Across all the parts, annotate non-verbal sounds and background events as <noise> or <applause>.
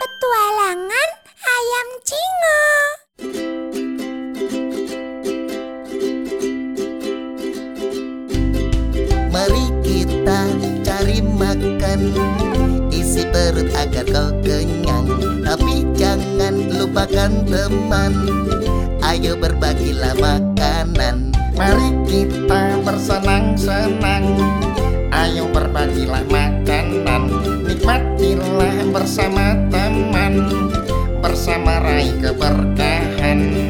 Petualangan ayam cingo. Mari kita cari makan. Isi perut agar kau kenyang. Tapi jangan lupakan teman. Ayo berbagilah makanan Mari kita bersenang-senang. Ayo berbagilah makanan. Nikmatilah bersama teman. Bersama raih keberkahan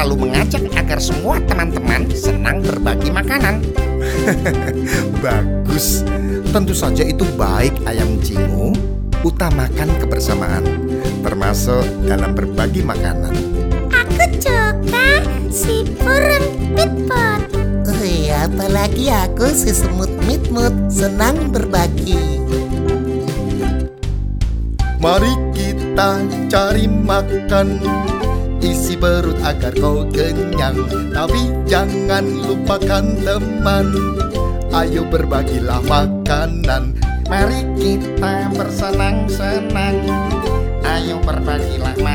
selalu mengajak agar semua teman-teman senang berbagi makanan <laughs> Bagus. Tentu saja itu baik ayam cingu. Utamakan kebersamaan, termasuk dalam berbagi makanan. Aku juga si burung pitpot. Oh iya, apalagi aku si semut mitmut Senang berbagi Mari kita cari makan perut agar kau kenyang. Tapi jangan lupakan teman. Ayo berbagilah makanan. Mari kita bersenang-senang. Ayo berbagilah makanan